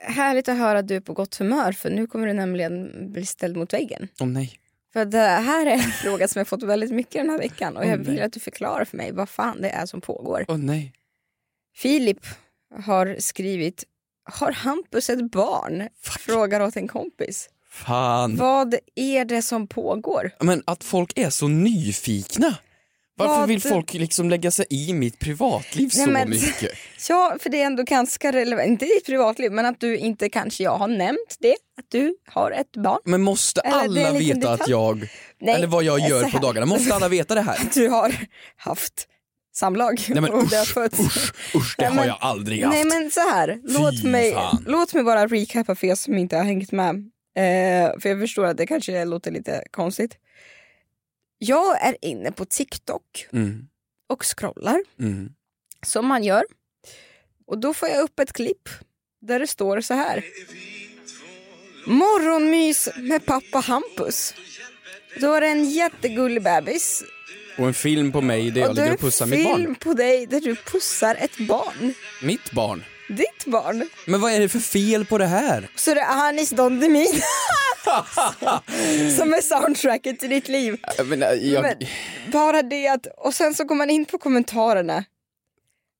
härligt att höra att du är på gott humör för nu kommer du nämligen bli ställd mot väggen. Åh nej. För det här är en fråga som jag fått väldigt mycket den här veckan och Åh, jag vill nej. att du förklarar för mig vad fan det är som pågår. Åh nej. Filip har skrivit Har Hampus ett barn? Frågar åt en kompis. Fan. Vad är det som pågår? Men att folk är så nyfikna. Varför vill folk liksom lägga sig i mitt privatliv Nej, så men- mycket? Ja, för det är ändå ganska relevant, inte i ditt privatliv, men att du inte kanske jag har nämnt det, att du har ett barn. Men måste Eller alla liten veta att jag, Nej, eller vad jag gör på dagarna? Måste alla veta det här? Du har haft samlag Nej men usch, usch, usch, det Nej, har jag aldrig haft. Nej men så här, låt mig, fan. låt mig bara recapa för er som inte har hängt med. Eh, för jag förstår att det kanske låter lite konstigt. Jag är inne på TikTok Mm, och scrollar mm. som man gör. Och då får jag upp ett klipp där det står så här. Morgonmys med pappa Hampus. Då är det en jättegullig bebis. Och en film på mig där jag ligger och pussar en mitt film barn. på dig där du pussar ett barn. Mitt barn. Ditt barn. Men vad är det för fel på det här? Så det är Anis Don Demina som är soundtracket till ditt liv. Menar, jag, Men bara det att, och sen så går man in på kommentarerna.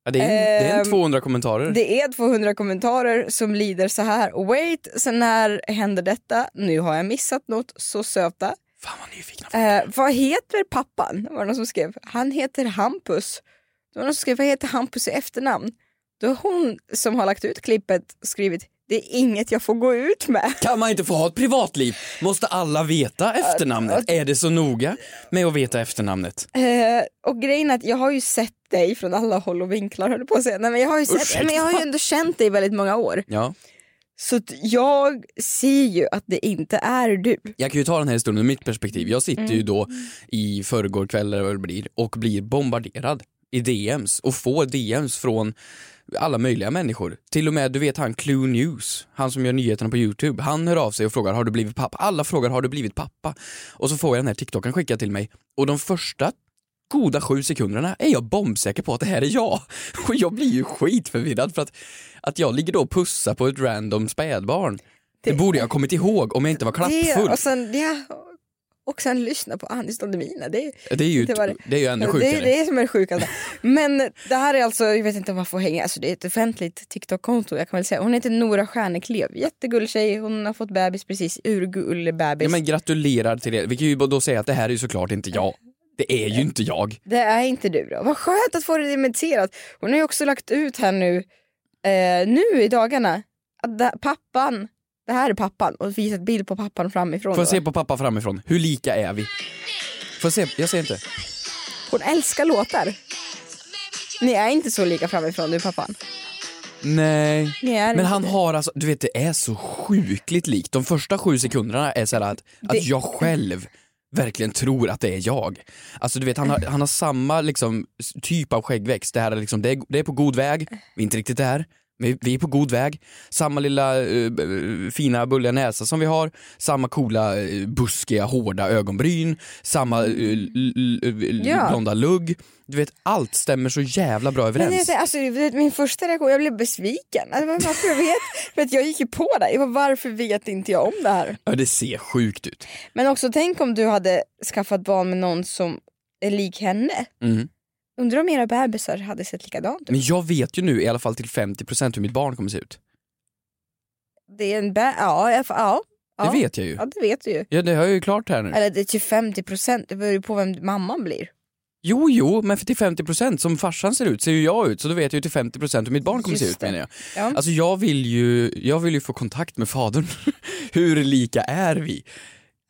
ja, det, är, det är en ehm, 200 kommentarer. Det är 200 kommentarer som lider så här. Wait, sen när händer detta? Nu har jag missat något. Så söta. Fan vad nyfikna. Eh, vad heter pappan? Det var någon som skrev. Han heter Hampus. Det var någon som skrev, vad heter Hampus i efternamn? Då har hon som har lagt ut klippet skrivit, det är inget jag får gå ut med. Kan man inte få ha ett privatliv? Måste alla veta efternamnet? Är det så noga med att veta efternamnet? Eh, och grejen är att jag har ju sett dig från alla håll och vinklar höll på att säga. Nej, men jag, har ju sett, Ursäkta. men jag har ju ändå känt dig i väldigt många år. Ja. Så jag ser ju att det inte är du. Jag kan ju ta den här historien ur mitt perspektiv. Jag sitter Mm. ju då i förrgår kväll eller vad det blir och blir bombarderad i DMs och får DMs från alla möjliga människor. Till och med, du vet han Clue News, han som gör nyheterna på Youtube. Han hör av sig och frågar har du blivit pappa? Alla frågar har du blivit pappa? Och så får jag den här TikToken skickad till mig och de första goda sju sekunderna är jag bombsäker på att det här är jag. Och jag blir ju skitförvirrad för att, att jag ligger då och pussar på ett random spädbarn. Det, Det- borde jag ha kommit ihåg om jag inte var Det, klappfull. och, sen, ja, och sen lyssna på Anis Don Demina. Det, Det är ju, Det var det. det är ju ännu det, sjukare. är det som är det sjukaste. Men det här är alltså, jag vet inte om man får hänga, alltså det är ett offentligt TikTok-konto. Jag kan väl säga. Hon heter Nora Stjärneklev, jättegullig tjej. Hon har fått bebis precis, urgullig bebis. Ja, men gratulerar till er. Vi kan ju då säga att det här är ju såklart inte jag. Det är ju inte jag. Det är inte du då. Vad skönt att få det dementerat. Hon har ju också lagt ut här nu, eh, nu i dagarna, att det, pappan, det här är pappan och visat bild på pappan framifrån. Får jag då. se på pappa framifrån? Hur lika är vi? Får jag se? Jag ser inte. Hon älskar låtar. Ni är inte så lika framifrån du pappan. Nej. Ni är Men inte han det. har alltså, du vet det är så sjukligt likt. De första sju sekunderna är så här att, Det- att jag själv verkligen tror att det är jag. Alltså du vet han har, han har samma liksom, s- typ av skäggväxt. Det här är, liksom, det är, det är på god väg, vi är inte riktigt där. Vi, är på god väg. Samma lilla eh, eh, fina bulliga näsa som vi har. Samma coola uh, buskiga hårda ögonbryn. Samma l- l- Ja. blonda lugg. Du vet allt stämmer så jävla bra Men överens. det, alltså, min första reaktion, jag blev besviken. Alltså, varför jag vet, vet, jag gick ju på bara, varför vet inte jag om det här? Ja, det ser sjukt ut. Men också tänk om du hade skaffat barn med någon som är lik henne. Mm. Undrar om era bebisar hade sett likadant ut. Men jag vet ju nu i alla fall till 50% hur mitt barn kommer se ut. Det är en bä- ja, jag- ja, ja. Det vet jag ju. Ja, det vet du ju. Ja, det har jag ju klart här nu. Eller det är till 50 procent, det beror ju på vem mamman blir. Jo, jo, men för till 50% som farsan ser ut ser ju jag ut, så då vet jag ju till 50% hur mitt barn kommer se Just ut det. menar jag. Ja. Alltså jag vill ju, jag vill ju få kontakt med fadern. hur lika är vi?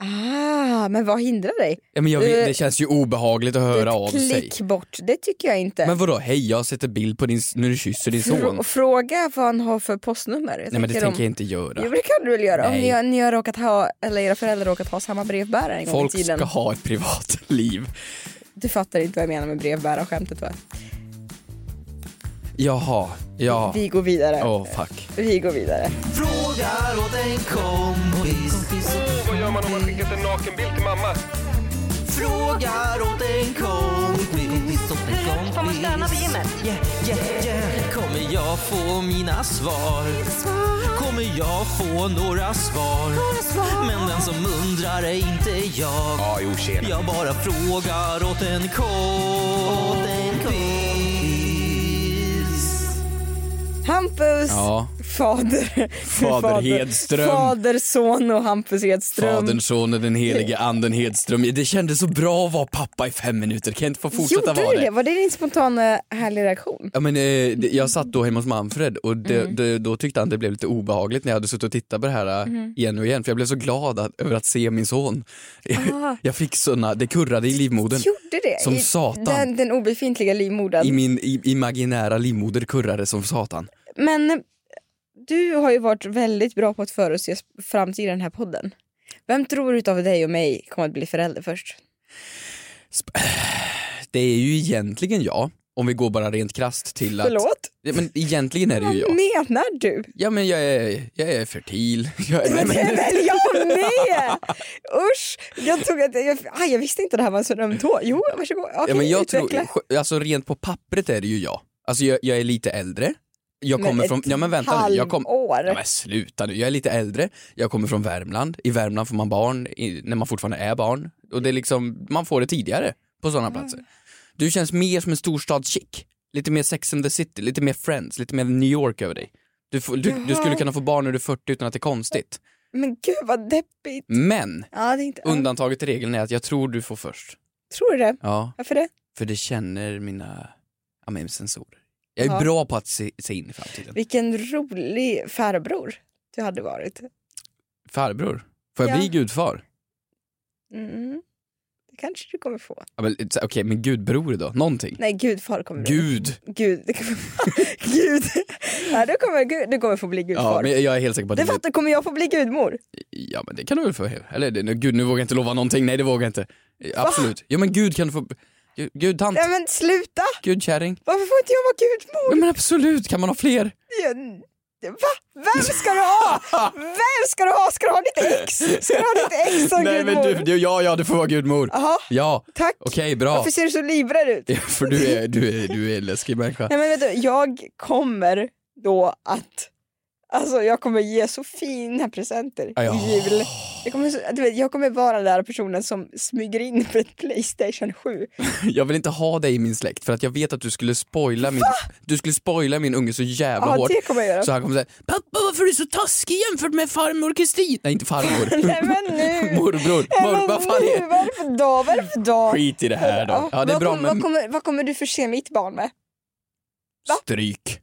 Ah, men vad hindrar dig? Ja, men jag, vet- Eh, det känns ju obehagligt att höra av Ett sig. klick bort, det tycker jag inte. Men vadå, hej jag sätter bild på din, när du kysser din son. Frå- fråga vad han har för postnummer. Jag Nej men det tänker tänker om- jag inte göra. Jo det kan du väl göra om Nej. ni har, ni har råkat ha, eller era föräldrar råkat ha samma brevbärare en gång Folk i tiden. ska ha ett privatliv. Du fattar inte vad jag menar med brevbärarskämtet va? Jaha, ja. Vi går vidare. Åh fuck. Vi går vidare. Frågar åt en kompis. Vad gör man om man en nakenbild till mamma? Frågar åt en kompis. Får man stöna på gymmet? Yeah, yeah, yeah. Kommer jag få mina svar? Kommer jag få några svar? Men den som undrar är inte jag. Ja, jo tjena. Jag bara frågar åt en kompis. Hampus Ja. Fader, Fader Hedström. Fader, son och Hampus Hedström. Fadern, sonen, den helige anden Hedström. Det kändes så bra att vara pappa i fem minuter. Kan jag inte få fortsätta Gjorde vara det? det? Var det din spontana härliga reaktion? Ja, men, eh, jag satt då hemma hos Manfred och det, Mm. det, då tyckte han det blev lite obehagligt när jag hade suttit och tittat på det här eh, Mm-hmm. igen och igen för jag blev så glad att, över att se min son. Ah. Jag fick såna, det kurrade i livmodern. Gjorde det? Som I satan. Den, den obefintliga livmodern. I min i, imaginära livmoder kurrade som satan. Men du har ju varit väldigt bra på att förutse framtiden i den här podden. Vem tror du av dig och mig kommer att bli förälder först? Det är ju egentligen jag, om vi går bara rent krasst till att... Förlåt? Ja, men egentligen är det ju Vad jag. menar du? Ja men jag är, jag är fertil. Jag är, Men det är väl jag med! Usch! Jag, tog att, jag, aj, jag visste inte det här var en sån öm tå. Jo, varsågod. Okej, ja, men jag utveckla. tror, alltså rent på pappret är det ju jag. Alltså jag, jag är lite äldre. Jag Men kommer ett från, ja men vänta nu, jag kom, ja, men sluta nu, jag är lite äldre, jag kommer från Värmland, i Värmland får man barn i, när man fortfarande är barn och det är liksom, man får det tidigare på sådana platser. Du känns mer som en storstadschick, lite mer Sex and the City, lite mer Friends, lite mer New York över dig. Du, får, du, du skulle kunna få barn när du är 40 utan att det är konstigt. Men gud vad deppigt. Men Ja, inte... undantaget till regeln är att jag tror du får först. Tror du det? Ja, Varför det? för det känner mina ja, men sensorer. Jag är Ja. bra på att se, se in i framtiden. Vilken rolig farbror du hade varit. Farbror, får jag Ja. bli gudfar? Mm. Det kanske du kommer få. Ja, men, Okej, okay, men gudbror då? Någonting? Nej, gudfar kommer du. Gud! Gud. Gud. Ja, du, kommer, du kommer få bli Ja, gudfar. men jag är helt säker på att det fattar, kommer jag få bli gudmor? Ja men det kan du väl få, eller det- nu- gud nu vågar jag inte lova någonting, nej det vågar jag inte. Absolut. Ja men gud kan du få, Gud- gudtant, Nej men sluta! gudkärring. Varför får inte jag vara gudmor? Men absolut, kan man ha fler? Ja, Va? Vem ska du ha? Vem ska du ha? Ska du ha ditt ex? Ska du ha ditt ex som Nej men gudmor? du, du, ja ja du får vara gudmor. Jaha, Ja, tack. okej bra. Varför ser du så livrädd ut? För du är, du är, du är en läskig människa. Nej men vet du, jag kommer då att Alltså jag kommer ge så fina presenter Ja, ja. i jul. Jag kommer, du vet, jag kommer vara den där personen som smyger in för ett Playstation 7. Jag vill inte ha dig i min släkt för att jag vet att du skulle spoila min, du skulle spoila min unge så jävla Ja hårt. det kommer jag göra. Så han kommer säga Pappa varför är du så taskig jämfört med farmor Kristin? Nej inte farmor. Nej men nu! Morbror. Nej, Mor, vad fan är vad är det för dag? Vad är det för dag? Skit i det här då. Ja det är vad, bra kommer, men vad, kommer, vad kommer du förse mitt barn med? va? stryk.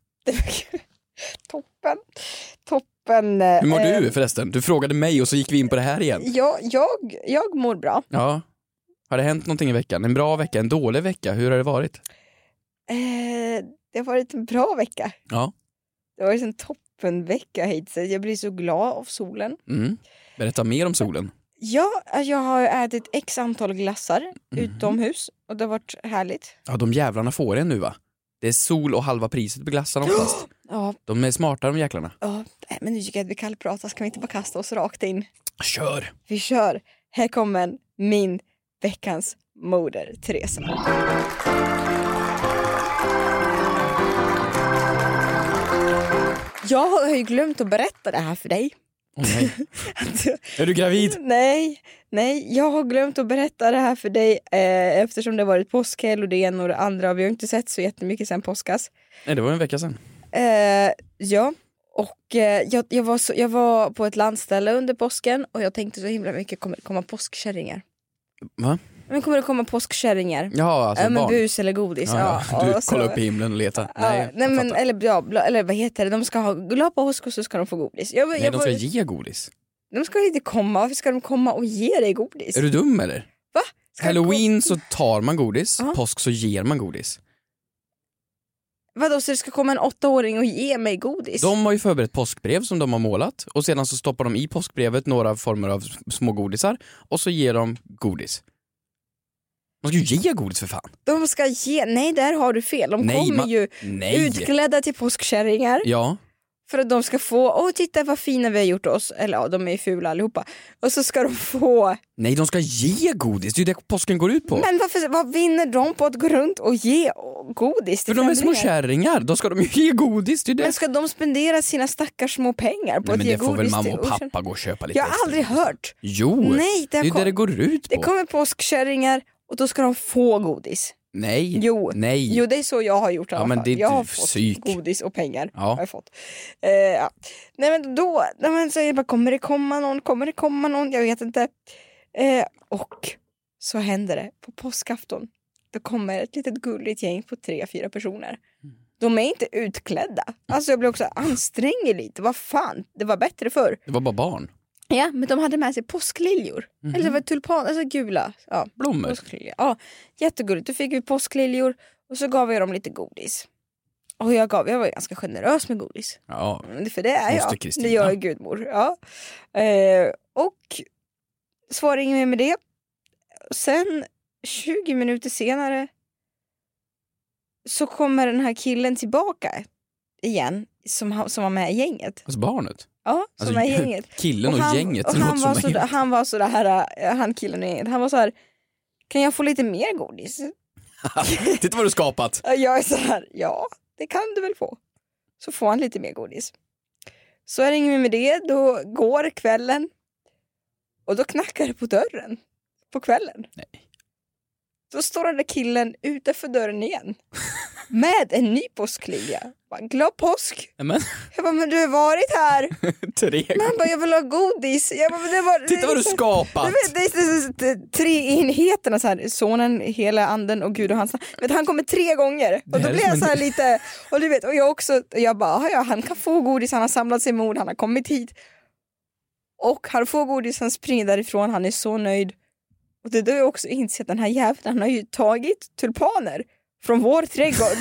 Toppen. Toppen. Hur mår eh, du förresten? Du frågade mig och så gick vi in på det här igen. Jag, jag, jag mår bra. Ja. Har det hänt någonting i veckan? En bra vecka? En dålig vecka? Hur har det varit? Eh, det har varit en bra vecka. Ja. Det har varit en toppenvecka hittills. Jag blir så glad av solen. Mm. Berätta mer om solen. Ja, jag har ätit x antal glassar utomhus och det har varit härligt. Ja de jävlarna får en nu va? Det är sol och halva priset på glassarna oftast. Ja, De är smarta de jäklarna. ja nej, men nu tycker jag att vi kallpratar, ska vi inte bara kasta oss rakt in? Kör! Vi kör! Här kommer min veckans moder, Teresa. Jag har ju glömt att berätta det här för dig. Åh nej. Är du gravid? Nej, nej, jag har glömt att berätta det här för dig eh, eftersom det har varit påskhelg och det ena och det andra. Vi har inte sett så jättemycket sen påskas. Nej det var en vecka sedan. Eh, ja, och eh, jag, jag, var så, jag var på ett landställe under påsken och jag tänkte så himla mycket, kommer det komma påskkärringar? Va? Men kommer det komma påskkärringar? Ja alltså ja, men barn. bus eller godis. Ja, Ja. Du kollar upp i himlen och letar. Ja, Nej, nej, jag men, eller, ja, eller vad heter det, de ska ha glad påsk och så ska de få godis. Jag, Nej jag de ska ge godis. De ska inte komma, varför ska de komma och ge dig godis? Är du dum eller? Va? Ska Halloween så tar man godis, Ja. påsk så ger man godis. Vadå, så det ska komma en åttaåring och ge mig godis? De har ju förberett påskbrev som de har målat och sedan så stoppar de i påskbrevet några former av små godisar och så ger de godis. Man ska ju ge godis för fan. De ska ge, nej där har du fel. De Nej, kommer man- ju Nej! utklädda till påskkärringar Ja, för att de ska få, åh titta vad fina vi har gjort oss, eller ja de är ju fula allihopa. Och så ska de få, nej de ska ge godis, det är ju det påsken går ut på. men varför, vad vinner de på att gå runt och ge godis till För de är små kärringar, då ska de ju ge godis, det är det. Men ska de spendera sina stackars små pengar på Nej, att men ge det får väl godis mamma till och pappa gå och köpa lite Jag har aldrig godis. hört. Jo, Nej, det är ju kom- det det går ut Det på. kommer påskkärringar och då ska de få godis. Nej, Jo, nej. jo det är så jag har gjort i Ja, alla men fall. det är jag har fått psyk. godis och pengar. Ja. Har jag fått. Eh, ja. Nej men då, nej, men så jag bara, kommer det komma någon, kommer det komma någon, jag vet inte. Eh, och så händer det på påskafton. Då kommer ett litet gulligt gäng på tre, fyra personer. De är inte utklädda. Alltså jag blir också ansträngd lite, vad fan, det var bättre förr. Det var bara barn. Ja, men de hade med sig påskliljor. Eller det var tulpaner, alltså gula. Ja, Blommor. Påskliljor. Ja, jättegulligt. Då fick vi påskliljor och så gav jag dem lite godis. Och jag, gav, jag var ganska generös med godis. Ja, Mm, För det är jag. Det jag gudmor. Ja. Eh, och så var det inget mer med det. Sen 20 minuter senare så kommer den här killen tillbaka igen som, som var med i gänget. alltså barnet. Ja, som Alltså, i gänget. Killen och, han, gänget. Och han, var så han var så där, äh, han killen i gänget, han var så här, kan jag få lite mer godis? Titta vad du skapat. Och Jag är så här, ja det kan du väl få. Så får han lite mer godis. Så är det inget med det, då går kvällen och då knackar det på dörren på kvällen. Nej. Då står den där killen utanför dörren igen med en ny påsklilja. Bara, Glad påsk! Men, Jag bara, men du har varit här! tre Men han bara, jag vill ha godis. Jag bara, men det var, Titta vad du skapat. Det är tre enheterna så här, sonen, hela anden och Gud och hans vet, Han kommer tre gånger och då blir jag så här lite, och du vet, och jag också, och jag bara, "Ah, ja, han kan få godis, han har samlat sig mod, han har kommit hit. Och han får godis, han springer därifrån, han är så nöjd. Och det är då jag också inser att den här jäveln, han har ju tagit tulpaner från vår trädgård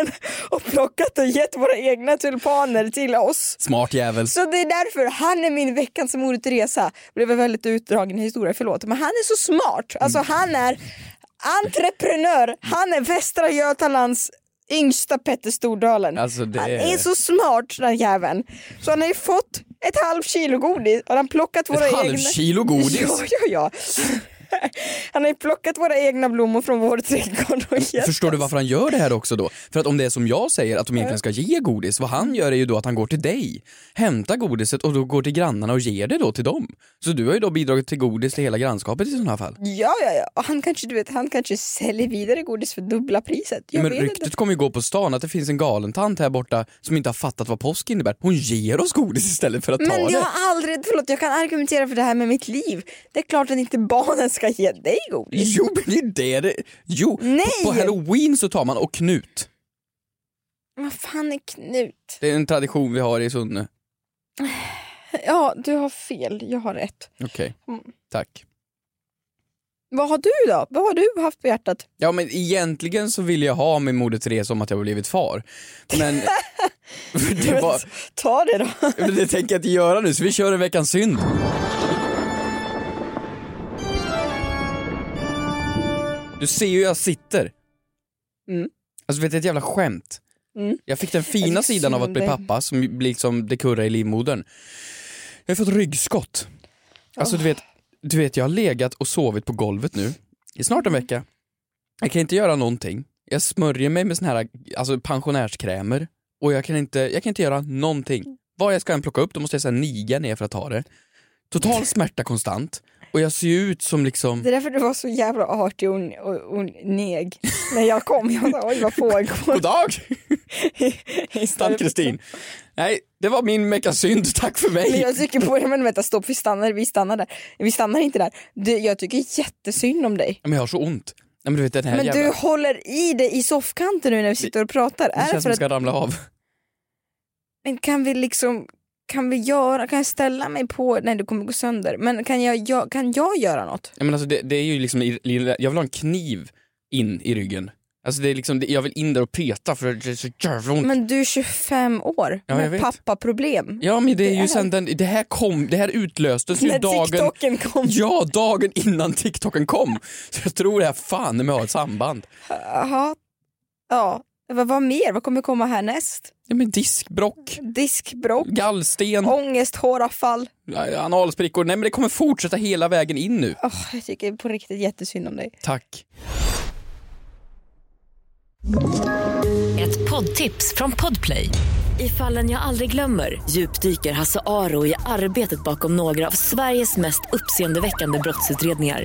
och plockat och gett våra egna tulpaner till oss. Smart jävel. Så det är därför han är min veckans Moder Teresa. Det blev en väldigt utdragen historia, förlåt. Men han är så smart. Alltså Mm. han är entreprenör. Han är Västra Götalands yngsta Petter Stordalen. Alltså, det Han är- så smart den jäveln. Så han har ju fått ett halvt kilo godis och han plockat våra Ett egna... halvt kilo godis? Ja, ja, ja. Han har ju plockat våra egna blommor från vår trädgård och gett Förstår du varför han gör det här också då? För att om det är som jag säger, att de egentligen ska ge godis, vad han gör är ju då att han går till dig, hämtar godiset och då går till grannarna och ger det då till dem. Så du har ju då bidragit till godis till hela grannskapet i sådana här fall. Ja, ja, ja. Och han kanske, du vet, han kanske säljer vidare godis för dubbla priset. Jag Men inte. ryktet kommer ju gå på stan att det finns en galen tant här borta som inte har fattat vad påsk innebär. Hon ger oss godis istället för att ta Men jag det. har aldrig, förlåt jag kan argumentera för det här med mitt liv. Det är klart att inte barnen ska ge dig godis. Jo men det är det det... Jo, Nej! På, på halloween så tar man och Knut. Vad fan är Knut? Det är en tradition vi har i Sunne. Ja, du har fel. Jag har rätt. Okej, Mm. tack. Vad har du då? Vad har du haft på hjärtat? Ja men egentligen så vill jag ha min Moder Teresa om att jag har blivit far. Men det, var, Ta det då. men det tänker jag inte göra nu så vi kör en veckans synd. Du ser ju hur jag sitter. Mm. Alltså vet du, ett jävla skämt. Mm. Jag fick den fina sidan av att bli pappa som blir liksom det kurrar i livmodern. Jag har fått ryggskott. Alltså du vet, du vet jag har legat och sovit på golvet nu i snart en Mm. vecka. Jag kan inte göra någonting. Jag smörjer mig med såna här alltså pensionärskrämer och jag kan inte, jag kan inte göra någonting. Vad jag ska än plocka upp då måste jag så niga ner för att ta det. Total smärta konstant och jag ser ju ut som liksom Det är därför du var så jävla artig och, och, och neg när jag kom. Jag sa oj vad pågår. God dag! För- Kristin. Nej, det var min veckans synd, tack för Men mig. jag tycker på det, men vänta stopp, vi stannar, vi stannar där. Vi stannar inte där. Du, jag tycker jättesynd om dig. Men jag har så ont. Nej, men du vet den här Men jävla... du håller i dig i soffkanten nu när vi sitter och pratar. det Är det känns som att, ska ramla av. men kan vi liksom kan vi göra, kan jag ställa mig på, nej det kommer gå sönder, men kan jag, jag, kan jag göra något? Ja, men alltså det, det är ju liksom, i- i- jag vill ha en kniv in i ryggen. Alltså det är liksom, det- jag vill in där och peta för det är så jävla ont. Men du är 25 år Ja, jag med vet. pappaproblem. Ja men det är ju sen den, det här kom, det här utlöstes ju När dagen TikToken kom. Ja, dagen innan TikToken kom. Så jag tror det här fan med har ett samband. Jaha. Ja, vad, vad mer? Vad kommer komma härnäst? Ja men diskbrock, Diskbråck, gallsten, ångest, håravfall. analsprickor. Nej men det kommer fortsätta hela vägen in nu. Åh, jag tycker på riktigt jättesynd om dig. Tack. Ett poddtips från Podplay. I fallen jag aldrig glömmer djupdyker Hasse Aro i arbetet bakom några av Sveriges mest uppseendeväckande brottsutredningar.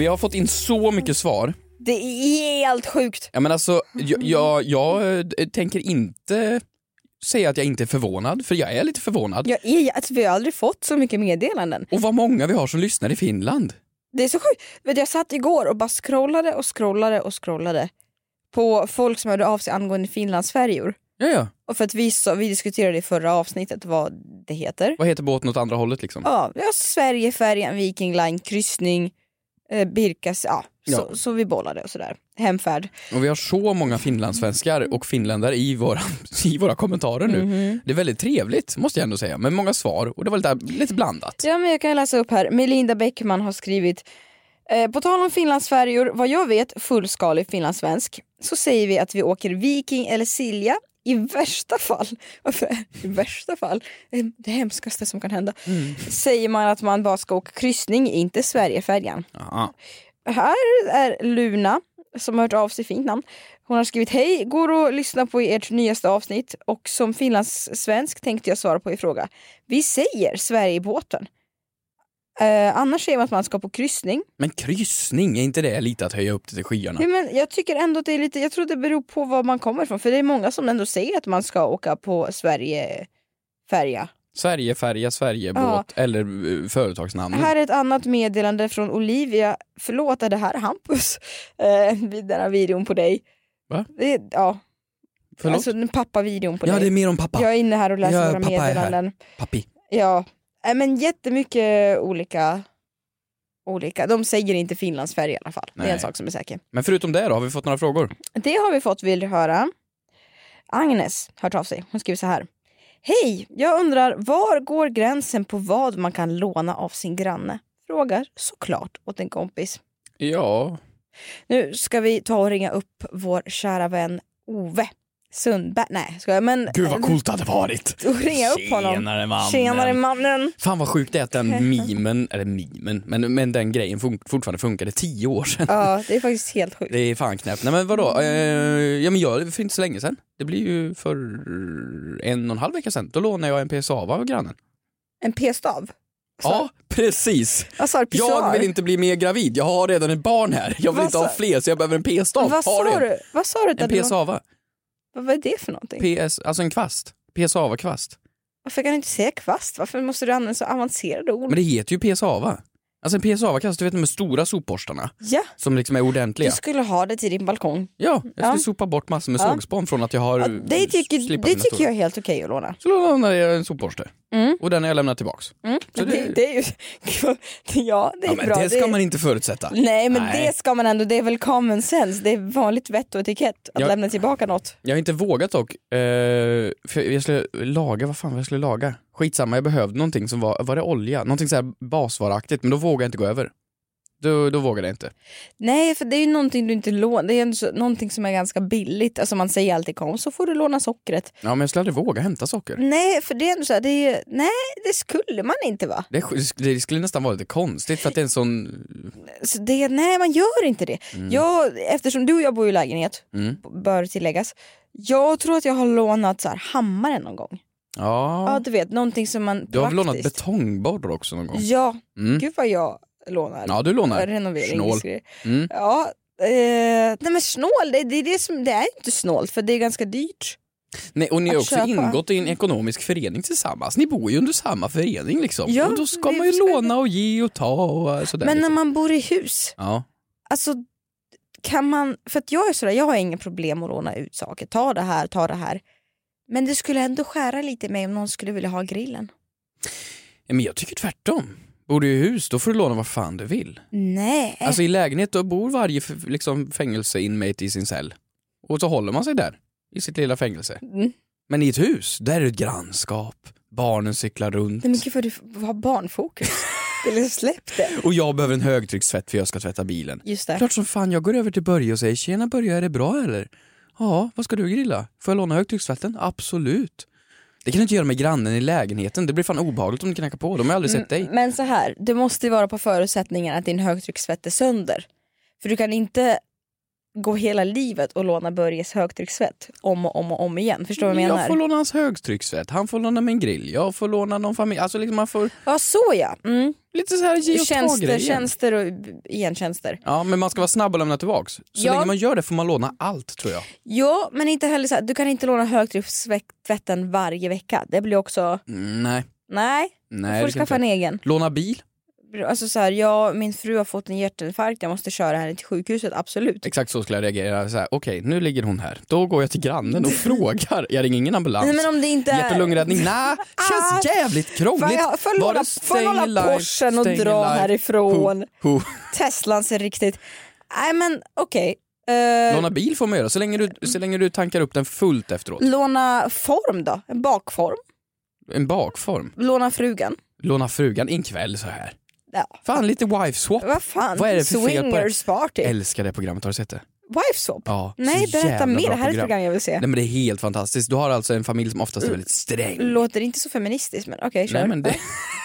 Vi har fått in så mycket svar. Det är helt sjukt. Ja men alltså, jag, jag, jag eh, tänker inte säga att jag inte är förvånad, för jag är lite förvånad. Jag är, alltså, vi har aldrig fått så mycket meddelanden. Och vad många vi har som lyssnar i Finland. Det är så sjukt. Vet du, Jag satt igår och bara scrollade och scrollade och scrollade på folk som hörde av sig angående Finlandsfärjor. Ja, ja. Och för att vi, så, vi diskuterade i förra avsnittet vad det heter. Vad heter båten åt andra hållet liksom? Ja, vi har Sverigefärjan, Viking Line, kryssning, eh, Birkas, ja. Så, Ja. så vi bollade och sådär. Hemfärd. Och vi har så många finlandssvenskar och finländare i våra, i våra kommentarer nu. Mhm. Det är väldigt trevligt måste jag ändå säga, med många svar och det var lite, lite blandat. Ja men jag kan läsa upp här. Melinda Bäckman har skrivit eh, På tal om Finlandsfärjor, vad jag vet fullskalig finlandssvensk, så säger vi att vi åker Viking eller Silja i värsta fall, i värsta fall, eh, det hemskaste som kan hända, säger man att man bara ska åka kryssning, inte Sverigefärjan. Ja. Här är Luna som har hört av sig, fint namn. Hon har skrivit hej, går att lyssna på ert nyaste avsnitt och som finlandssvensk tänkte jag svara på er fråga. Vi säger Sverigebåten. Eh, annars säger man att man ska på kryssning. Men kryssning, är inte det lite att höja upp det till skyarna? Ja, men jag tycker ändå att det är lite, jag tror det beror på var man kommer ifrån för det är många som ändå säger att man ska åka på Sverigefärja. Sverigefärja, Sverigebåt Ja. eller uh, företagsnamn. Här är ett annat meddelande från Olivia. Förlåt, är det här Hampus? Eh, den här videon på dig. Va? Det ja, Förlåt? alltså den pappa-videon på ja, dig. det är mer om pappa. Jag är inne här och läser Ja, här. meddelanden. Pappi. Ja, äh, men jättemycket olika, olika. De säger inte Finlandsfärja i alla fall. Det är Nej. en sak som är säker. Men förutom det då, har vi fått några frågor? Det har vi fått, vill du höra. Agnes hört av sig. Hon skriver så här. Hej, jag undrar var går gränsen på vad man kan låna av sin granne? Frågar såklart åt en kompis. Ja, Nu ska vi ta och ringa upp vår kära vän Ove Sundberg. Nej, ska jag men... gud vad coolt det hade varit. Och ringa upp honom. Tjenare mannen. Tjenare mannen. Fan vad sjukt det är att den mimen, eller mimen, men, men den grejen fun- fortfarande funkade tio år sedan. Ja, det är faktiskt helt sjukt. Det är fan knäppt. Nej men vadå, eh, ja men jag, för inte så länge sedan, det blir ju för en och en halv vecka sedan, då lånade jag en PSAV av grannen. En p-stav? Ja, precis. Sa du? Jag Pissoar? vill inte bli mer gravid, jag har redan ett barn här. Jag vill Vad inte ha fler så jag behöver en p-stav. Vad Har sa du? Vad sa du? En PSAVA. Vad är det för någonting? PS, alltså en kvast. PSAVA-kvast. Varför kan du inte säga kvast? Varför måste du använda så avancerade ord? Men det heter ju PSAVA. Alltså en PSAVA-kvast, du vet de stora sopborstarna Ja, som liksom är ordentliga. du skulle ha det till din balkong. Ja, jag skulle Ja. sopa bort massor med Ja. sågspån från att jag har Ja, det tycker, det tycker jag är helt okej att låna. Så då lånade jag en sopborste. Mm. Och den har jag lämnat tillbaks. Mm. Det, det- det, är ju... Ja, det är Ja, men bra. det ska man inte förutsätta. Nej, men Nej. det ska man ändå. Det är väl common sense. Det är vanligt vett och etikett att Ja. lämna tillbaka något. Jag har inte vågat dock, eh, för jag skulle laga, vad fan vad jag skulle laga? Skitsamma, jag behövde någonting som var, var det olja? Någonting så här basvaraktigt, men då vågade jag inte gå över. Då, då vågade jag inte. Nej, för det är ju någonting du inte lånar. Det är så, någonting som är ganska billigt. Alltså man säger alltid kom så får du låna sockret. Ja men jag skulle aldrig våga hämta socker. Nej, för det är ändå så här, det är, nej det skulle man inte va? Det, det skulle nästan vara lite konstigt för att det är en sån... Så det, nej man gör inte det. Jag, eftersom du och jag bor i lägenhet, Mm. bör tilläggas. Jag tror att jag har lånat så här hammaren någon gång. Ja. Ja, du vet, någonting som man Du har väl lånat betongborr också någon gång? Ja, Mm. gud vad jag lånar. Ja, du lånar. Snål. Mm. Ja, eh, nej men snål, det, det, är det, som, det är inte snålt för det är ganska dyrt. Nej, och ni har också köpa. ingått i en ekonomisk förening tillsammans. Ni bor ju under samma förening liksom. Ja, och då ska man ju ska- låna och ge och ta och sådär. Men när liksom. man bor i hus, Ja. alltså kan man, för att jag är sådär, jag har inga problem att låna ut saker, ta det här, ta det här. Men det skulle ändå skära lite mig om någon skulle vilja ha grillen. Ja, Men jag tycker tvärtom. Bor du i hus, då får du låna vad fan du vill. Nej. Alltså i lägenhet, då bor varje liksom, fängelseinmate i sin cell. Och så håller man sig där, i sitt lilla fängelse. Mm. Men i ett hus, där är det ett grannskap. Barnen cyklar runt. Nej men gud vad du har barnfokus. det liksom, släpp det. Och jag behöver en högtryckstvätt för jag ska tvätta bilen. Just det. Klart som fan, jag går över till Börje och säger “Tjena Börje, är det bra eller?” “Ja, vad ska du grilla? Får jag låna högtryckstvätten?” “Absolut.” Det kan du inte göra med grannen i lägenheten, det blir fan obehagligt om du knackar på, de har aldrig sett dig. Men så här, det måste ju vara på förutsättningen att din högtryckstvätt är sönder. För du kan inte gå hela livet och låna Börjes högtryckstvätt om och om och om igen. Förstår du vad jag menar? Jag får låna hans högtryckstvätt, han får låna min grill, jag får låna någon familj, alltså liksom man får Ja så ja. Mm. lite så här ge och Tjänster, tjänster och igentjänster. Ja, men man ska vara snabb och lämna tillbaks. Så Ja. länge man gör det får man låna allt tror jag. Ja men inte heller så här, du kan inte låna högtryckstvätten varje vecka. Det blir också, Mm, nej. nej. nej du får kan skaffa en egen. Låna bil, Alltså så här, ja, min fru har fått en hjärtinfarkt, jag måste köra henne till sjukhuset, absolut. exakt så skulle jag reagera. Så här, Okej, nu ligger hon här. Då går jag till grannen och frågar. Jag ringer ingen ambulans. Nej, men om det inte är... Hjärt och lungräddning? Nej, känns Ah. jävligt krångligt. Får jag, jag låna, jag Porschen och dra härifrån? Ho, ho. Teslan ser riktigt... Nej men okej. Eh, Låna bil får man göra så länge, du, så länge du tankar upp den fullt efteråt. låna form då? En bakform? En bakform. Låna frugan? Låna frugan en kväll så här. Ja. Fan lite wife swap. Vad fan? Vad är det för fel på det? Swingers party? Älskar det programmet, har du sett det? Wife swap? Ja, Nej berätta mer, det här är ett program jag vill se. Nej men det är helt fantastiskt. Du har alltså en familj som oftast är väldigt sträng. Låter inte så feministiskt men okej kör. Nej, men det,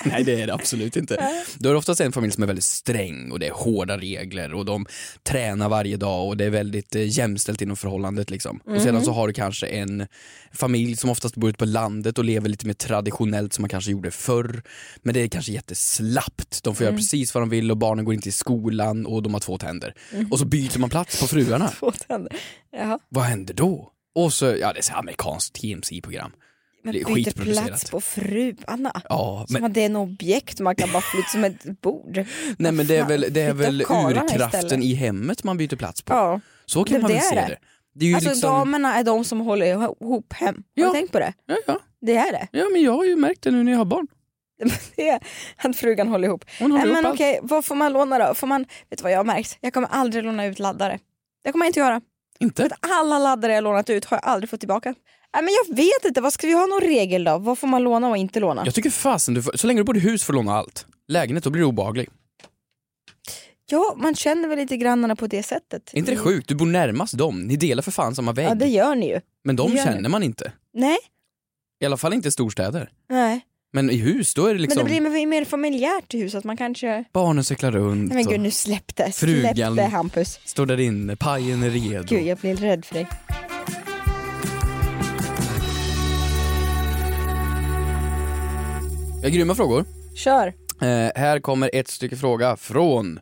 nej det är det absolut inte. Du har oftast en familj som är väldigt sträng och det är hårda regler och de tränar varje dag och det är väldigt eh, jämställt inom förhållandet. Liksom. Och sedan så har du kanske en familj som oftast bor ute på landet och lever lite mer traditionellt som man kanske gjorde förr. Men det är kanske jätteslappt. De får Mm. göra precis vad de vill och barnen går inte i skolan och de har två tänder. Mm. Och så byter man plats på fruarna. Två tänder. Jaha. Vad händer då? Och så, ja det är så amerikanskt TMC-program. Men Det är byter plats på fruarna? Ja, Som men, att det är en objekt man kan bara flytta som ett bord. nej men det är väl, det är väl urkraften istället. i hemmet man byter plats på. Ja. Så kan Det- man väl se det. det. Det är ju Alltså liksom, damerna är de som håller ihop hem. Har Ja. du tänkt på det? ja, ja, Det är det. ja men jag har ju märkt det nu när jag har barn. det är att frugan håller ihop. Hon håller Nej, ihop men allt. okej, vad får man låna då? Får man, vet du vad jag har märkt? Jag kommer aldrig låna ut laddare. Det kommer jag inte göra. Inte? Alla laddare jag lånat ut har jag aldrig fått tillbaka. Nej, men jag vet inte, vad ska vi ha någon regel då? Vad får man låna och inte låna? Jag tycker fasen, du får, så länge du bor i hus får du låna allt. Lägenhet, då blir det obehaglig. Ja, man känner väl lite grannarna på det sättet. Är inte det sjukt? Du bor närmast dem, ni delar för fan samma vägg. Ja, det gör ni ju. Men de det gör känner man inte. Nej, I alla fall inte i storstäder. nej. Men i hus, då är det liksom Men det blir mer- mer familjärt i huset, man kanske... barnen cyklar runt Nej men gud och nu släpp det, släpp Frugan. det Hampus. står där inne, pajen är redo. Gud jag blir rädd för dig. Jag har grymma frågor. Kör. Eh, här kommer ett stycke fråga från...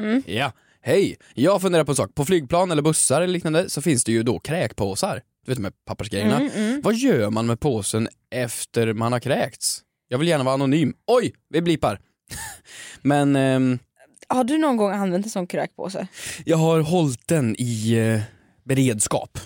Mm. Ja, hej! Jag funderar på en sak. På flygplan eller bussar eller liknande så finns det ju då kräkpåsar. Du vet de här pappersgrejerna. Mm, mm. Vad gör man med påsen efter man har kräkts? Jag vill gärna vara anonym. Oj, vi blipar. Men ehm, Har du någon gång använt en sån kräkpåse? jag har hållit den i eh, beredskap.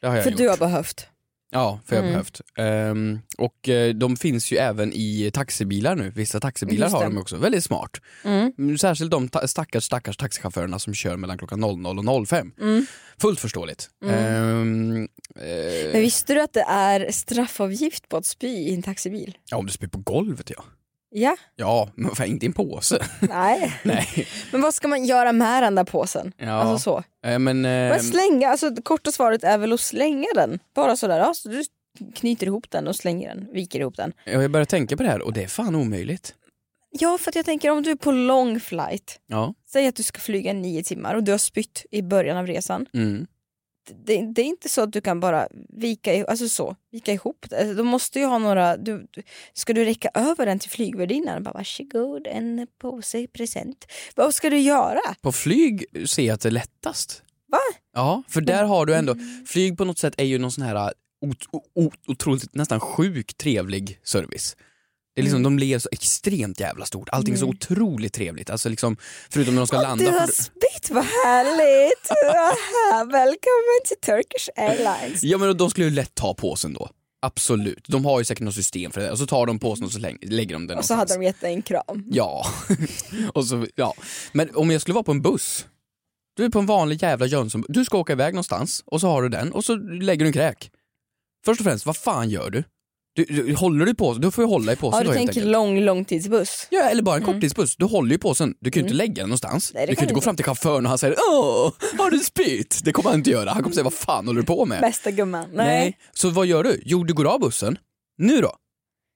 Det har jag För gjort. du har behövt. Ja, för jag Mm. behövt. Ehm, och eh, de finns ju även i taxibilar nu. Vissa taxibilar har de också. Väldigt smart. Mm. Mm, Särskilt de ta- stackars, stackars taxichaufförerna som kör mellan klockan 00 och 05. Mm. Fullt förståeligt. Ehm, eh, Men visste du att det är straffavgift på att spy i en taxibil? ja, om du spyr på golvet ja. Ja, Ja, men fan, inte i en påse. nej. Nej. Men vad ska man göra med den där påsen? Ja. Alltså så. Eh, men, eh, Men slänga, alltså korta svaret är väl att slänga den. Bara sådär, ja, så du knyter ihop den och slänger den, viker ihop den. jag börjar tänka på det här och det är fan omöjligt. Ja, för att jag tänker om du är på lång flight, Ja. säg att du ska flyga nio timmar och du har spytt i början av resan. Mm. Det, det är inte så att du kan bara vika, alltså så, vika ihop det. Alltså, Du måste ju ha några, du, du, ska du räcka över den till flygvärdinnan? Bara, Varsågod, en påse present. Vad ska du göra? På flyg ser jag att det är lättast. Va? Ja, för där har du ändå, flyg på något sätt är ju någon sån här ot, otroligt, nästan sjukt trevlig service. Det är liksom, de ler så extremt jävla stort, allting är så otroligt trevligt. Alltså liksom, förutom när de ska Du landa. har för- spytt, vad härligt! Välkommen till Turkish Airlines. Ja men de skulle ju lätt ta påsen då. Absolut. De har ju säkert något system för det. Och så tar de påsen och så lägger de den Och så hade de gett dig en kram. Ja. och så, ja. Men om jag skulle vara på en buss. Du är på en vanlig jävla Jönsson. Du ska åka iväg någonstans och så har du den och så lägger du en kräk. Först och främst, vad fan gör du? Du, du håller du på Du får ju hålla i påsen Ja, då du helt tänker enkelt. lång, långtidsbuss. Ja, eller bara en korttidsbuss. Du håller ju påsen. Du kan ju inte lägga den någonstans. Nej, det du kan kan ju inte du gå inte. fram till chauffören och han säger Åh, har du spytt? Det kommer han inte göra. Han kommer säga vad fan håller du på med? Bästa gumman. Nej. Så vad gör du? Jo, du går av bussen. Nu då?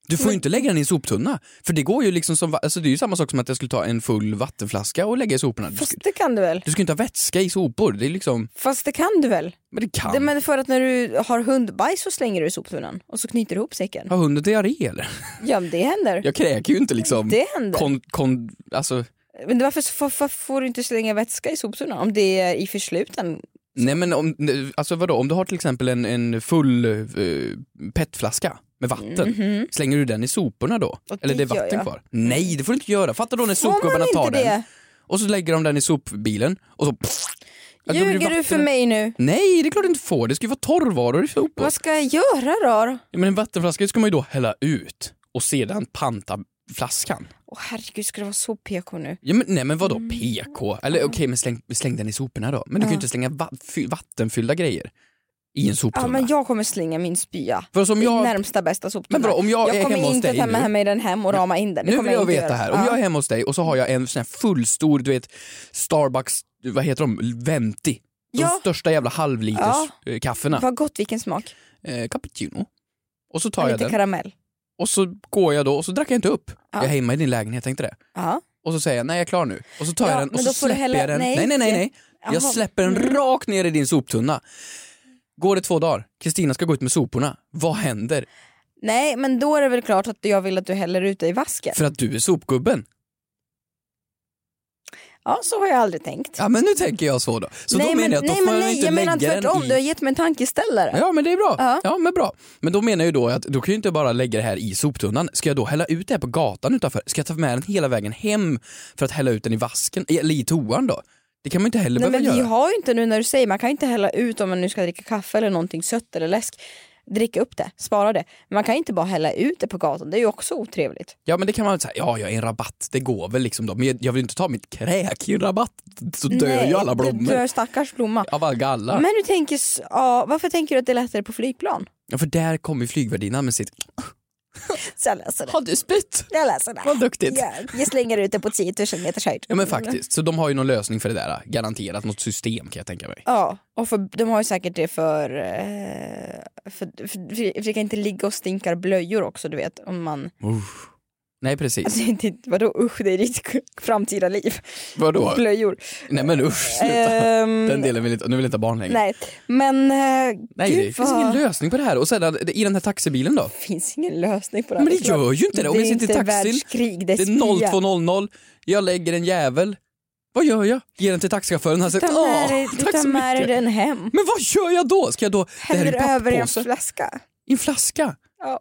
Du får ju inte lägga den i en soptunna. För det går ju liksom som, alltså det är ju samma sak som att jag skulle ta en full vattenflaska och lägga i soporna. Fast det kan du väl? du ska inte ha vätska i sopor. Det är liksom, Fast det kan du väl? men det kan. Det, men för att när du har hundbajs så slänger du i soptunnan och så knyter du ihop säcken. Har hunden diarré eller? Ja, men det händer. Jag kräker ju inte liksom. Det händer. Kon, kon, alltså, Men varför, varför får du inte slänga vätska i soptunnan om det är i försluten? nej men om, alltså vadå, om du har till exempel en, en full uh, petflaska med vatten, Mhm. slänger du den i soporna då? Och Eller det det är vatten kvar? Nej, det får du inte göra. Fatta då när sopgubbarna tar inte den det? och så lägger de den i sopbilen och så... Det Ljuger du för mig nu? Nej, det är klart du inte får. Det ska ju vara torrvaror i sopor. Vad ska jag göra då? Ja, men en vattenflaska ska man ju då hälla ut och sedan panta flaskan. Åh herregud, ska det vara så PK nu? Ja, men, nej men vadå PK? Eller okej, men släng, släng den i soporna då. Men du kan ju inte slänga va fy, vattenfyllda grejer i en soptunna. Ja men jag kommer slänga min spya För som i jag- närmsta bästa soptunna. Men vadå, om jag är kommer hemma hos dig ta med nu- mig den hem och rama in den. Det nu vill jag inte veta göra. här, om Ja. jag är hemma hos dig och så har jag en sån här fullstor, du vet, Starbucks, vad heter de, Venti. De Ja. största jävla halvliters Ja. eh, kaffena. Vad gott, vilken smak? Eh, cappuccino. Och så tar Med jag lite den. karamell. Och så går jag då och så drack jag inte upp. Ja. Jag är hemma i din lägenhet, tänkte det. Och så säger jag, nej jag är klar nu. Och så tar Ja, jag den och så släpper jag den. nej, Nej, nej, nej. Jag släpper den Mm. rakt ner i din soptunna. Går det två dagar, Kristina ska gå ut med soporna. Vad händer? Nej men då är det väl klart att jag vill att du häller ut det i vasken. För att du är sopgubben. Ja så har jag aldrig tänkt. Ja men nu tänker jag så då. Så nej, då menar jag att då nej, får men man nej, inte jag menar lägga tvärtom, den du har i... gett mig en tankeställare. Ja men det är bra. Ja. Ja. men bra. Men då menar jag då att då kan jag inte bara lägga det här i soptunnan. Ska jag då hälla ut det här på gatan utanför? Ska jag ta med den hela vägen hem för att hälla ut den i vasken? Eller i toan då? Det kan man inte heller Nej, behöva men vi göra. har ju inte nu när du säger, man kan inte hälla ut om man nu ska dricka kaffe eller någonting sött eller läsk. Dricka upp det, spara det. Men man kan inte bara hälla ut det på gatan, det är ju också otrevligt. Ja men det kan man säga, ja jag är en rabatt, det går väl liksom då. Men jag- vill inte ta mitt kräk i en rabatt, så dör Nej, ju alla blommor. du är stackars blomma. Av alla. Men du tänker, ja, varför tänker du att det är lättare på flygplan? Ja för där kommer flygvärdinnan med sitt, Så jag läser det. har du spytt? Jag läser det. Vad duktigt. Ja, jag slänger ut det på 10 000 meters höjd. Ja men faktiskt, så de har ju någon lösning för det där, garanterat något system kan jag tänka mig. Ja, och för, de har ju säkert det för, eh, för, för, för det kan inte ligga och stinkar blöjor också du vet. Om man, Uff. Nej precis. alltså, inte, vadå usch det är ditt framtida liv. Vadå? Blöjor. Nej men usch, sluta. Ehm, Den delen vill inte, nu vill jag inte ha barn längre. Nej, men eh, Nej, det finns vad- ingen lösning på det här. Och sedan i den här taxibilen då? finns ingen lösning på det Men här. det gör ju inte det. Om det jag sitter i taxin, världskrig, det är, Det är 0200, jag lägger en jävel. Vad gör jag? Ger den till taxichauffören, han säger åh, du tack tar så med dig mycket. den hem. Men vad gör jag då? Ska jag då, det här är Häller över i en flaska. i en flaska Ja,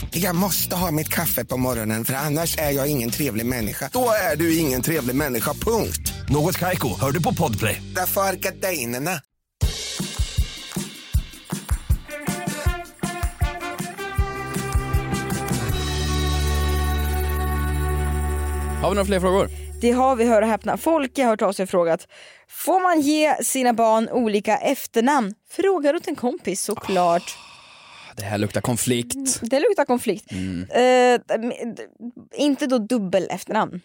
Jag måste ha mitt kaffe på morgonen för annars är jag ingen trevlig människa. Då är du ingen trevlig människa, punkt. Något Kaiko, hör du på Podplay. Därför är gardinerna. Har vi några fler frågor? Det har vi, hör och häpna. Folke har hört av sig och frågat Får man ge sina barn olika efternamn? Frågar åt en kompis såklart. Det här luktar konflikt. Det luktar konflikt. Mm. D- inte då dubbel efternamn.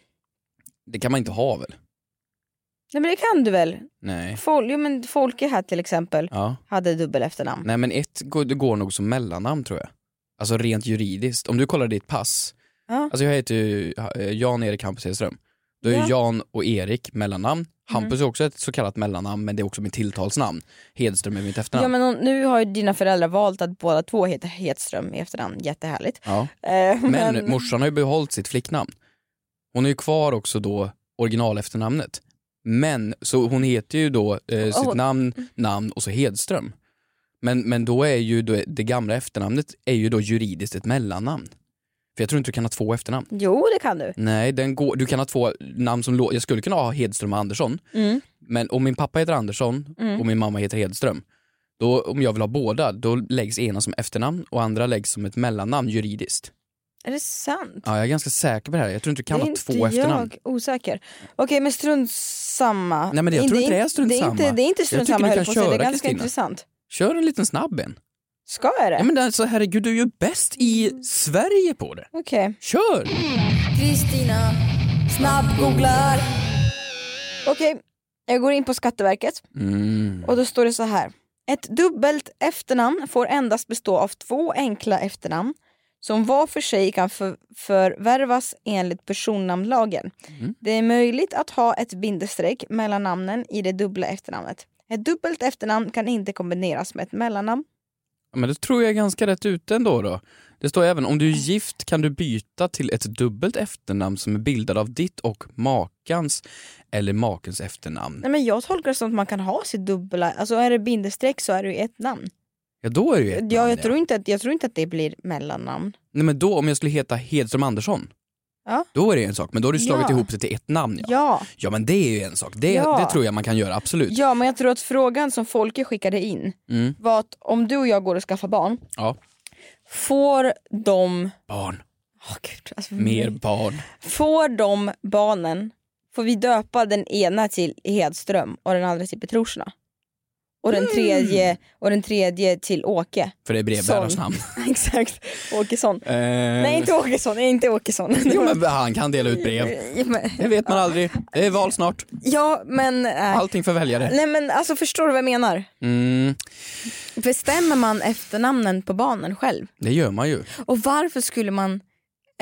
Det kan man inte ha väl? Nej men det kan du väl? Nej. Fol jo, men Folke här till exempel Ja. hade dubbel efternamn. Nej men ett går, det går nog som mellannamn tror jag. Alltså rent juridiskt. Om du kollar ditt pass. Ja. Alltså jag heter ju eh, Jan-Erik Hampus Hedström. Då är ju Ja. Jan och Erik mellannamn. Hampus Mm. är också ett så kallat mellannamn men det är också mitt tilltalsnamn. Hedström är mitt efternamn. Ja men om- nu har ju dina föräldrar valt att båda två heter Hedström i efternamn, jättehärligt. Ja. Eh, Men morsan har ju behållit sitt flicknamn. Hon är ju kvar också då original efternamnet. Men, så hon heter ju då eh, sitt Oh. namn, namn och så Hedström. Men, men då är ju då, det gamla efternamnet är ju då juridiskt ett mellannamn. För jag tror inte du kan ha två efternamn. Jo det kan du. Nej, den går, du kan ha två namn som låter, jag skulle kunna ha Hedström och Andersson. Mm. Men om min pappa heter Andersson Mm. och min mamma heter Hedström, då, om jag vill ha båda, då läggs ena som efternamn och andra läggs som ett mellannamn juridiskt. Är det sant? Ja, jag är ganska säker på det här. Jag tror inte du kan det ha två efternamn. jag osäker. Okej men strunt samma. Nej, men det- jag tror inte det är strunt det är inte, samma. det är inte Jag strunt tycker samma du kan på att säga. Det är ganska Kristina. intressant. Kör en liten snabb en. Ska jag det? Ja, men alltså, herregud, du är ju bäst i Sverige på det. Okej. Kör! Kristina snabbgooglar. Okej, jag går in på Skatteverket Mm. och då står det så här. Ett dubbelt efternamn får endast bestå av två enkla efternamn som var för sig kan för, förvärvas enligt personnamnlagen. Mm. Det är möjligt att ha ett bindestreck mellan namnen i det dubbla efternamnet. Ett dubbelt efternamn kan inte kombineras med ett mellannamn. Ja, Men det tror jag är ganska rätt ute ändå då. Det står även om du är gift kan du byta till ett dubbelt efternamn som är bildad av ditt och makans eller makens efternamn. Nej, men jag tolkar det som att man kan ha sitt dubbla, alltså är det bindestreck så är det ju ett namn. Ja då är det ju ett Ja, namn, jag, tror inte att, jag tror inte att det blir mellannamn. Nej men då om jag skulle heta Hedström Andersson, Ja. då är det en sak. Men då har du slagit Ja. ihop det till ett namn ja. Ja. Ja men det är ju en sak. Det, Ja. det tror jag man kan göra, absolut. ja, men jag tror att frågan som Folke skickade in Mm. var att om du och jag går och skaffar barn, Ja. får de... Barn. Åh, Gud, alltså, Mer barn. Får de barnen, får vi döpa den ena till Hedström och den andra till Petrosina? Och den tredje, och den tredje till Åke. För det är brevbärarens namn. Exakt, Åkesson. Eh, Nej inte Åkesson, nej, inte Åkesson. Jo men han kan dela ut brev. Det vet man aldrig. Det är val snart. Ja men... äh, Allting för väljare. Nej men alltså förstår du vad jag menar? Mm, Bestämmer man efternamnen på barnen själv? det gör man ju. Och varför skulle man,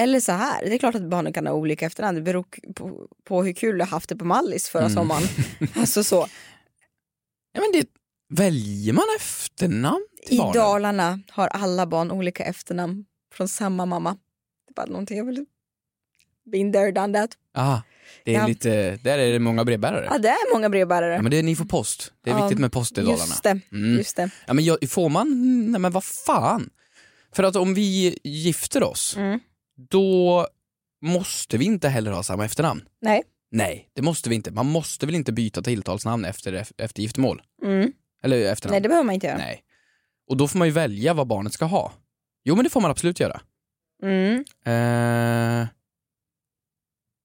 eller så här, det är klart att barnen kan ha olika efternamn, det beror på, på hur kul du haft det på Mallis förra Mm. sommaren. Alltså så. Ja, men det, väljer man efternamn till I barnen? Dalarna har alla barn olika efternamn från samma mamma. Det är bara någonting jag vill... Been there, done that. Ah, det är Ja. lite, där är det många brevbärare. Ja det är många brevbärare. Ja, men det är, ni får post. Det är Ja, viktigt med post i Dalarna. Just det, Mm. just det. Ja, men får man, nej men vad fan. För att om vi gifter oss, Mm. då måste vi inte heller ha samma efternamn. Nej. Nej, det måste vi inte. Man måste väl inte byta tilltalsnamn efter, efter giftermål? Mm. Eller efternamn? Nej det behöver man inte göra. Nej. Och då får man ju välja vad barnet ska ha. Jo men det får man absolut göra. Mm. Eh...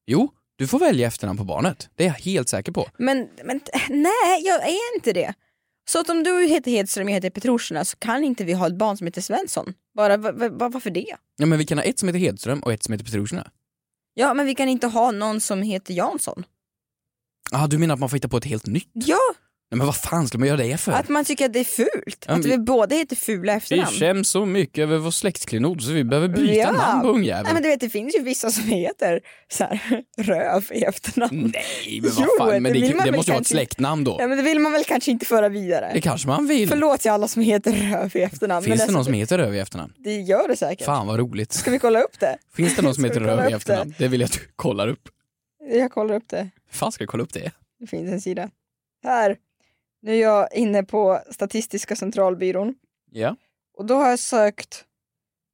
Jo, du får välja efternamn på barnet. Det är jag helt säker på. Men, men nej, jag är inte det. Så att om du heter Hedström och jag heter Petrosina så kan inte vi ha ett barn som heter Svensson. Bara, va, va, va- varför det? Ja, men vi kan ha ett som heter Hedström och ett som heter Petrosina. Ja, men vi kan inte ha någon som heter Jansson. Ah, du menar att man får hitta på ett helt nytt? Ja, Nej, men vad fan ska man göra det för? att man tycker att det är fult. Ja, att vi- vi båda heter fula Vi efternamn. skäms så mycket över vår släktklenod så vi behöver byta Ja. namn på Nej, ungjäveln. men du vet, det finns ju vissa som heter så här, röv i efternamn. Nej, men vad Jo, fan, men det det, det måste ju vara ett släktnamn då. Ja, men det vill man väl kanske inte föra vidare. Det kanske man vill. Förlåt till alla som heter röv i efternamn. Finns det någon alltså, som heter Röv i efternamn? Det gör det säkert. Fan vad roligt. Ska vi kolla upp det? Finns det någon som heter vi Röv i upp det? efternamn? Det vill jag att du kollar upp. Jag kollar upp det. fan ska jag kolla upp det? Det finns en sida. Här. Nu är jag inne på Statistiska centralbyrån Ja. och då har jag sökt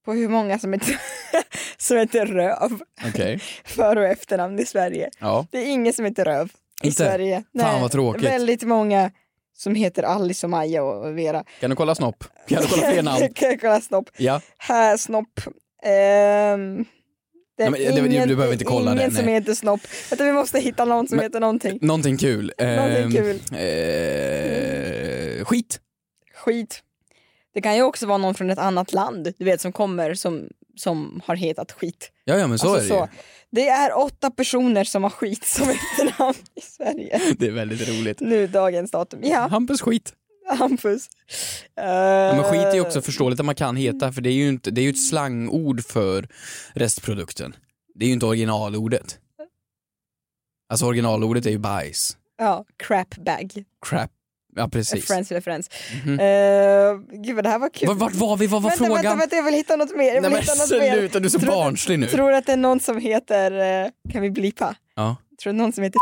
på hur många som heter, som heter Röv Okej. för och efternamn i Sverige. Ja. Det är ingen som heter Röv i Inte? Sverige. Fan, vad tråkigt. Väldigt många som heter Alice och Maja och Vera. Kan du kolla snopp? Kan du kolla fler namn? kan jag kolla snopp? Ja. Här snopp. Är Nej, men det- ingen, du behöver inte kolla det, ingen som nej. heter snopp. Vi måste hitta någon som Men- heter någonting. Någonting kul. Någonting Ehm, kul. Eh, skit. Skit. Det kan ju också vara någon från ett annat land, du vet som kommer som, som har hetat skit. Ja, ja men så Alltså är det ju. Det är åtta personer som har skit som efternamn i Sverige. Det är väldigt roligt. Nu dagens datum. Ja, Hampus skit. Hampus. Ja, men skit är ju Eh, också förståeligt att man kan heta för det är ju, inte, det är ju ett slangord för restprodukten. Det är ju inte originalordet. Alltså originalordet är ju bajs. Ja, crap bag. Crap. Ja precis. Friends referens. Mhm. Uh, gud vad det här var kul. Vart, vart var vi? Vad var vänta, frågan? Vänta, vänta, jag vill hitta något mer. Jag vill Nej, men hitta något mer. sluta, du är så Tror- barnslig nu. Tror att det är någon som heter, eh, kan vi blipa? Ja. Tror du någon som heter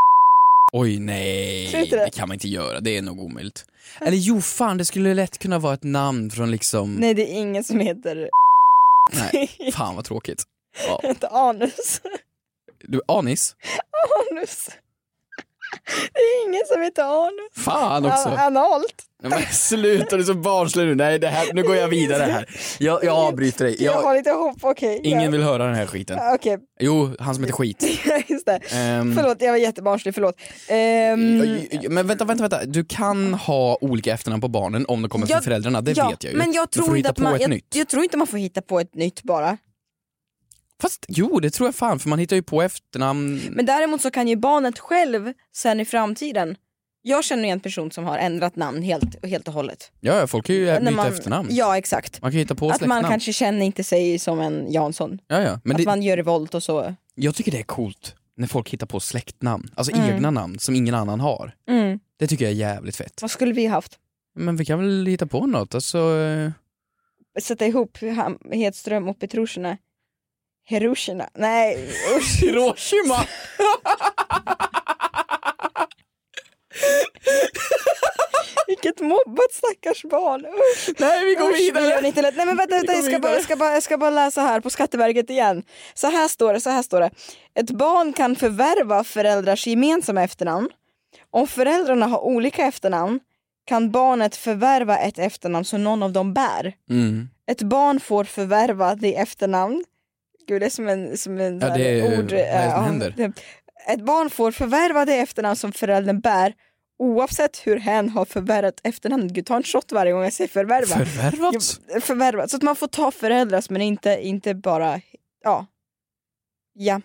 Oj nej, det? det kan man inte göra. Det är nog omöjligt. Eller jo fan, det skulle lätt kunna vara ett namn från liksom... Nej det är ingen som heter Nej, fan vad tråkigt. Ja. heter Anus. Du, anis? Anus. Det är ingen som heter Anus. Fan också. An- Analt. Men sluta, du är så barnslig nu. Nej, det här, nu går jag vidare här. Jag, jag avbryter dig. Jag har Jag, lite hopp, okej. ingen ja. vill höra den här skiten. Okej, Jo, han som heter skit. just det. Ehm, Förlåt, jag var jättebarnslig, förlåt. Ehm, Men vänta, vänta, vänta. Du kan ha olika efternamn på barnen om de kommer från jag- föräldrarna, det ja, vet jag ju. Men jag Du får tror, hitta på man, ett jag, nytt. jag tror inte man får hitta på ett nytt bara. Fast jo, det tror jag fan, för man hittar ju på efternamn. Men däremot så kan ju barnet själv sen i framtiden, jag känner ju en person som har ändrat namn helt, helt och hållet. Ja, folk kan ju byta man- efternamn. Ja exakt. Man kan hitta på Att man släktnamn. kanske känner inte sig som en Jansson. Ja, ja. Men att det, man gör revolt och så. jag tycker det är coolt när folk hittar på släktnamn, alltså Mm. egna namn som ingen annan har. Mm. Det tycker jag är jävligt fett. Vad skulle vi haft? Men vi kan väl hitta på något, alltså... eh, Sätta ihop Hedström och Petrushina. Hiroshina. Nej. Hiroshima! Vilket mobbat stackars barn. Usch. Nej vi går Usch, vi vidare! det inte lätt. Nej men vänta, vänta Vi jag, ska bara, jag, ska bara, jag ska bara läsa här på Skatteverket igen. Så här står det, så här står det. Ett barn kan förvärva föräldrars gemensamma efternamn. Om föräldrarna har olika efternamn kan barnet förvärva ett efternamn som någon av dem bär. Mm. Ett barn får förvärva det efternamn. Gud det är som en, som en Ja, det är- ord. vad är det som händer? Ett barn får förvärva det efternamn som föräldern bär oavsett hur hen har förvärvat efternamnet. Gud ta en shot varje gång jag säger förvärva. Förvärvat? Förvärvat. Så att man får ta föräldrars men inte, inte bara, ja. Ja.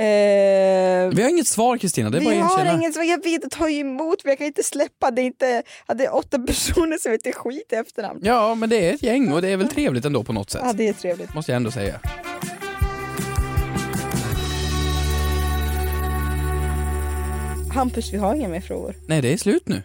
Eh, Vi har inget svar Kristina, det är bara vi att har erkänna. inget svar, jag vet ju emot men jag kan inte släppa det är inte, ja, det är åtta personer som heter skit i efternamn. Ja, men det är ett gäng och det är väl trevligt ändå på något sätt. Ja det är trevligt. Måste jag ändå säga. Hampus vi har inga mer frågor. Nej, det är slut nu.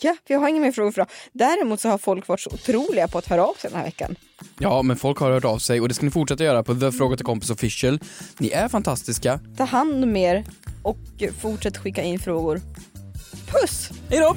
Ja, vi har inga mer frågor för idag. Däremot så har folk varit så otroliga på att höra av sig den här veckan. Ja, men folk har hört av sig och det ska ni fortsätta göra på The Fråga till Kompis Official. Ni är fantastiska. Ta hand om er och fortsätt skicka in frågor. Puss! Hejdå!